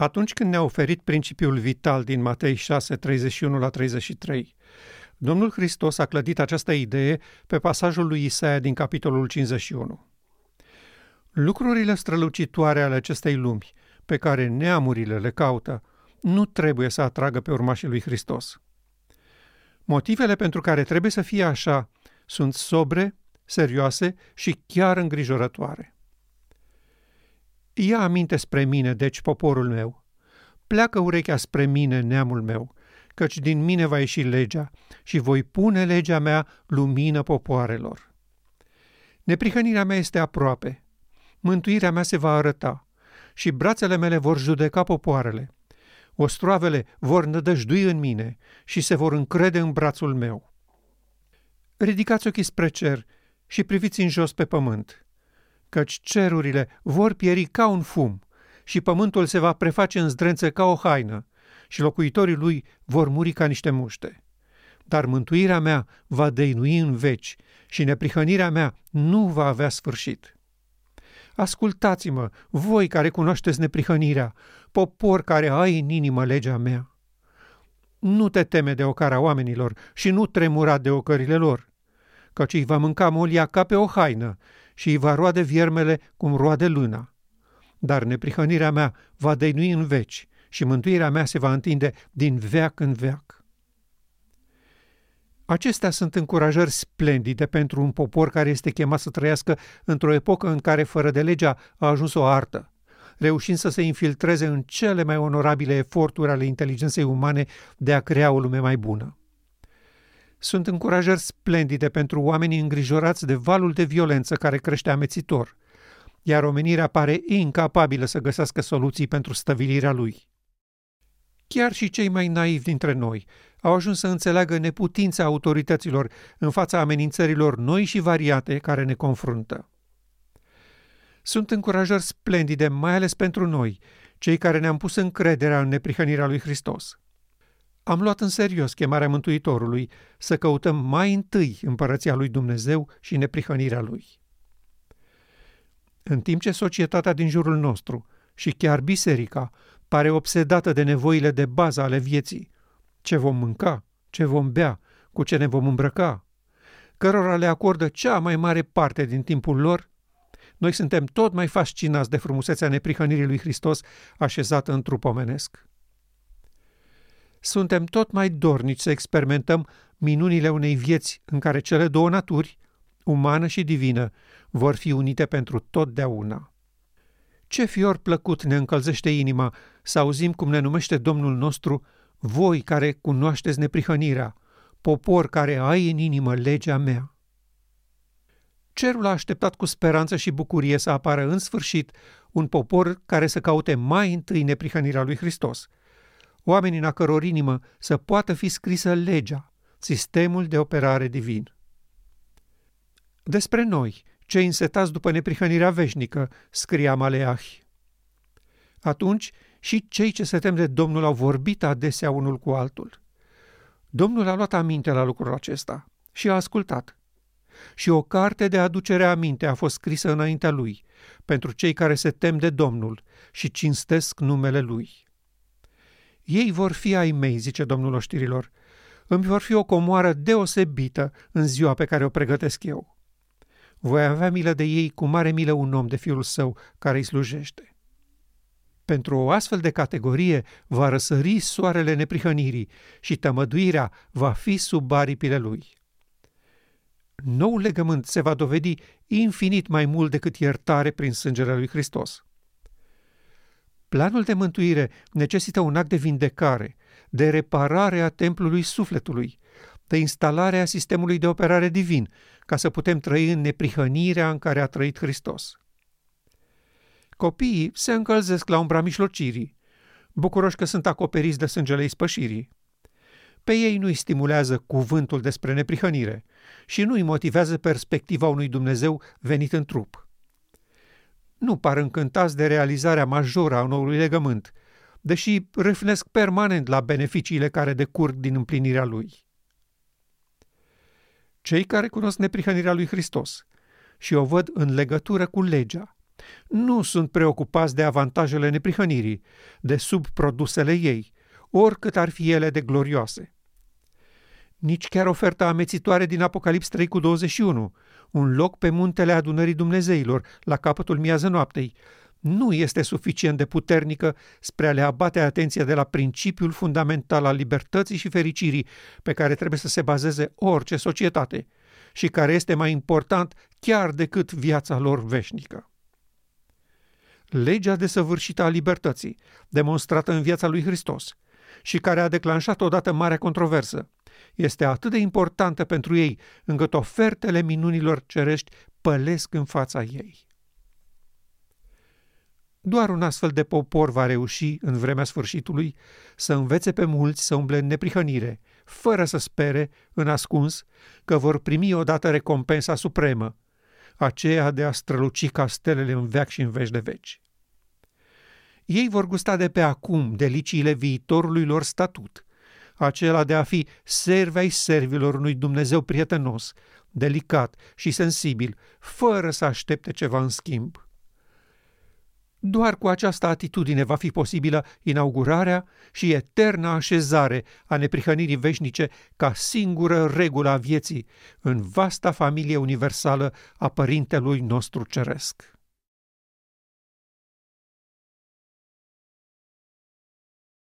Atunci când ne-a oferit principiul vital din Matei 6, 31 la 33, Domnul Hristos a clădit această idee pe pasajul lui Isaia din capitolul 51. Lucrurile strălucitoare ale acestei lumi, pe care neamurile le caută, nu trebuie să atragă pe urmașii lui Hristos. Motivele pentru care trebuie să fie așa sunt sobre, serioase și chiar îngrijorătoare. Ia aminte spre mine, deci, poporul meu. Pleacă urechea spre mine, neamul meu, căci din mine va ieși legea și voi pune legea mea lumină popoarelor. Neprihănirea mea este aproape. Mântuirea mea se va arăta și brațele mele vor judeca popoarele. Ostroavele vor nădăjdui în mine și se vor încrede în brațul meu. Ridicați ochii spre cer și priviți în jos pe pământ căci cerurile vor pieri ca un fum și pământul se va preface în zdrențe ca o haină și locuitorii lui vor muri ca niște muște. Dar mântuirea mea va dăinui în veci și neprihănirea mea nu va avea sfârșit. Ascultați-mă, voi care cunoașteți neprihănirea, popor care ai în inimă legea mea. Nu te teme de ocara oamenilor și nu tremura de ocările lor, căci îi va mânca molia ca pe o haină și îi va roade viermele cum roade luna. Dar neprihănirea mea va dăinui în veci și mântuirea mea se va întinde din veac în veac. Acestea sunt încurajări splendide pentru un popor care este chemat să trăiască într-o epocă în care fără de legea a ajuns o artă, reușind să se infiltreze în cele mai onorabile eforturi ale inteligenței umane de a crea o lume mai bună sunt încurajări splendide pentru oamenii îngrijorați de valul de violență care crește amețitor, iar omenirea pare incapabilă să găsească soluții pentru stăvilirea lui. Chiar și cei mai naivi dintre noi au ajuns să înțeleagă neputința autorităților în fața amenințărilor noi și variate care ne confruntă. Sunt încurajări splendide, mai ales pentru noi, cei care ne-am pus încrederea în neprihănirea lui Hristos. Am luat în serios chemarea Mântuitorului să căutăm mai întâi împărăția lui Dumnezeu și neprihănirea lui. În timp ce societatea din jurul nostru și chiar biserica pare obsedată de nevoile de bază ale vieții, ce vom mânca, ce vom bea, cu ce ne vom îmbrăca, cărora le acordă cea mai mare parte din timpul lor, noi suntem tot mai fascinați de frumusețea neprihănirii lui Hristos așezată în trup omenesc suntem tot mai dornici să experimentăm minunile unei vieți în care cele două naturi, umană și divină, vor fi unite pentru totdeauna. Ce fior plăcut ne încălzește inima să auzim cum ne numește Domnul nostru, voi care cunoașteți neprihănirea, popor care ai în inimă legea mea. Cerul a așteptat cu speranță și bucurie să apară în sfârșit un popor care să caute mai întâi neprihănirea lui Hristos – oamenii în a căror inimă să poată fi scrisă legea, sistemul de operare divin. Despre noi, cei însetați după neprihănirea veșnică, scria Maleahi. Atunci și cei ce se tem de Domnul au vorbit adesea unul cu altul. Domnul a luat aminte la lucrul acesta și a ascultat. Și o carte de aducere aminte a fost scrisă înaintea lui, pentru cei care se tem de Domnul și cinstesc numele lui. Ei vor fi ai mei, zice domnul oștirilor. Îmi vor fi o comoară deosebită în ziua pe care o pregătesc eu. Voi avea milă de ei cu mare milă un om de fiul său care îi slujește. Pentru o astfel de categorie va răsări soarele neprihănirii și tămăduirea va fi sub aripile lui. Noul legământ se va dovedi infinit mai mult decât iertare prin sângele lui Hristos. Planul de mântuire necesită un act de vindecare, de reparare a templului sufletului, de instalare a sistemului de operare divin, ca să putem trăi în neprihănirea în care a trăit Hristos. Copiii se încălzesc la umbra mijlocirii, bucuroși că sunt acoperiți de sângele ispășirii. Pe ei nu-i stimulează cuvântul despre neprihănire și nu-i motivează perspectiva unui Dumnezeu venit în trup nu par încântați de realizarea majoră a noului legământ, deși râfnesc permanent la beneficiile care decurg din împlinirea lui. Cei care cunosc neprihănirea lui Hristos și o văd în legătură cu legea Nu sunt preocupați de avantajele neprihănirii, de subprodusele ei, oricât ar fi ele de glorioase. Nici chiar oferta amețitoare din Apocalips 3 cu 21, un loc pe muntele adunării Dumnezeilor, la capătul miază noaptei, nu este suficient de puternică spre a le abate atenția de la principiul fundamental al libertății și fericirii pe care trebuie să se bazeze orice societate și care este mai important chiar decât viața lor veșnică. Legea desăvârșită a libertății, demonstrată în viața lui Hristos și care a declanșat odată marea controversă, este atât de importantă pentru ei încât ofertele minunilor cerești pălesc în fața ei. Doar un astfel de popor va reuși, în vremea sfârșitului, să învețe pe mulți să umble în neprihănire, fără să spere, în ascuns, că vor primi odată recompensa supremă, aceea de a străluci ca stelele în veac și în veci de veci. Ei vor gusta de pe acum deliciile viitorului lor statut, acela de a fi servi ai servilor unui Dumnezeu prietenos, delicat și sensibil, fără să aștepte ceva în schimb. Doar cu această atitudine va fi posibilă inaugurarea și eterna așezare a neprihănirii veșnice ca singură regulă a vieții în vasta familie universală a Părintelui nostru Ceresc.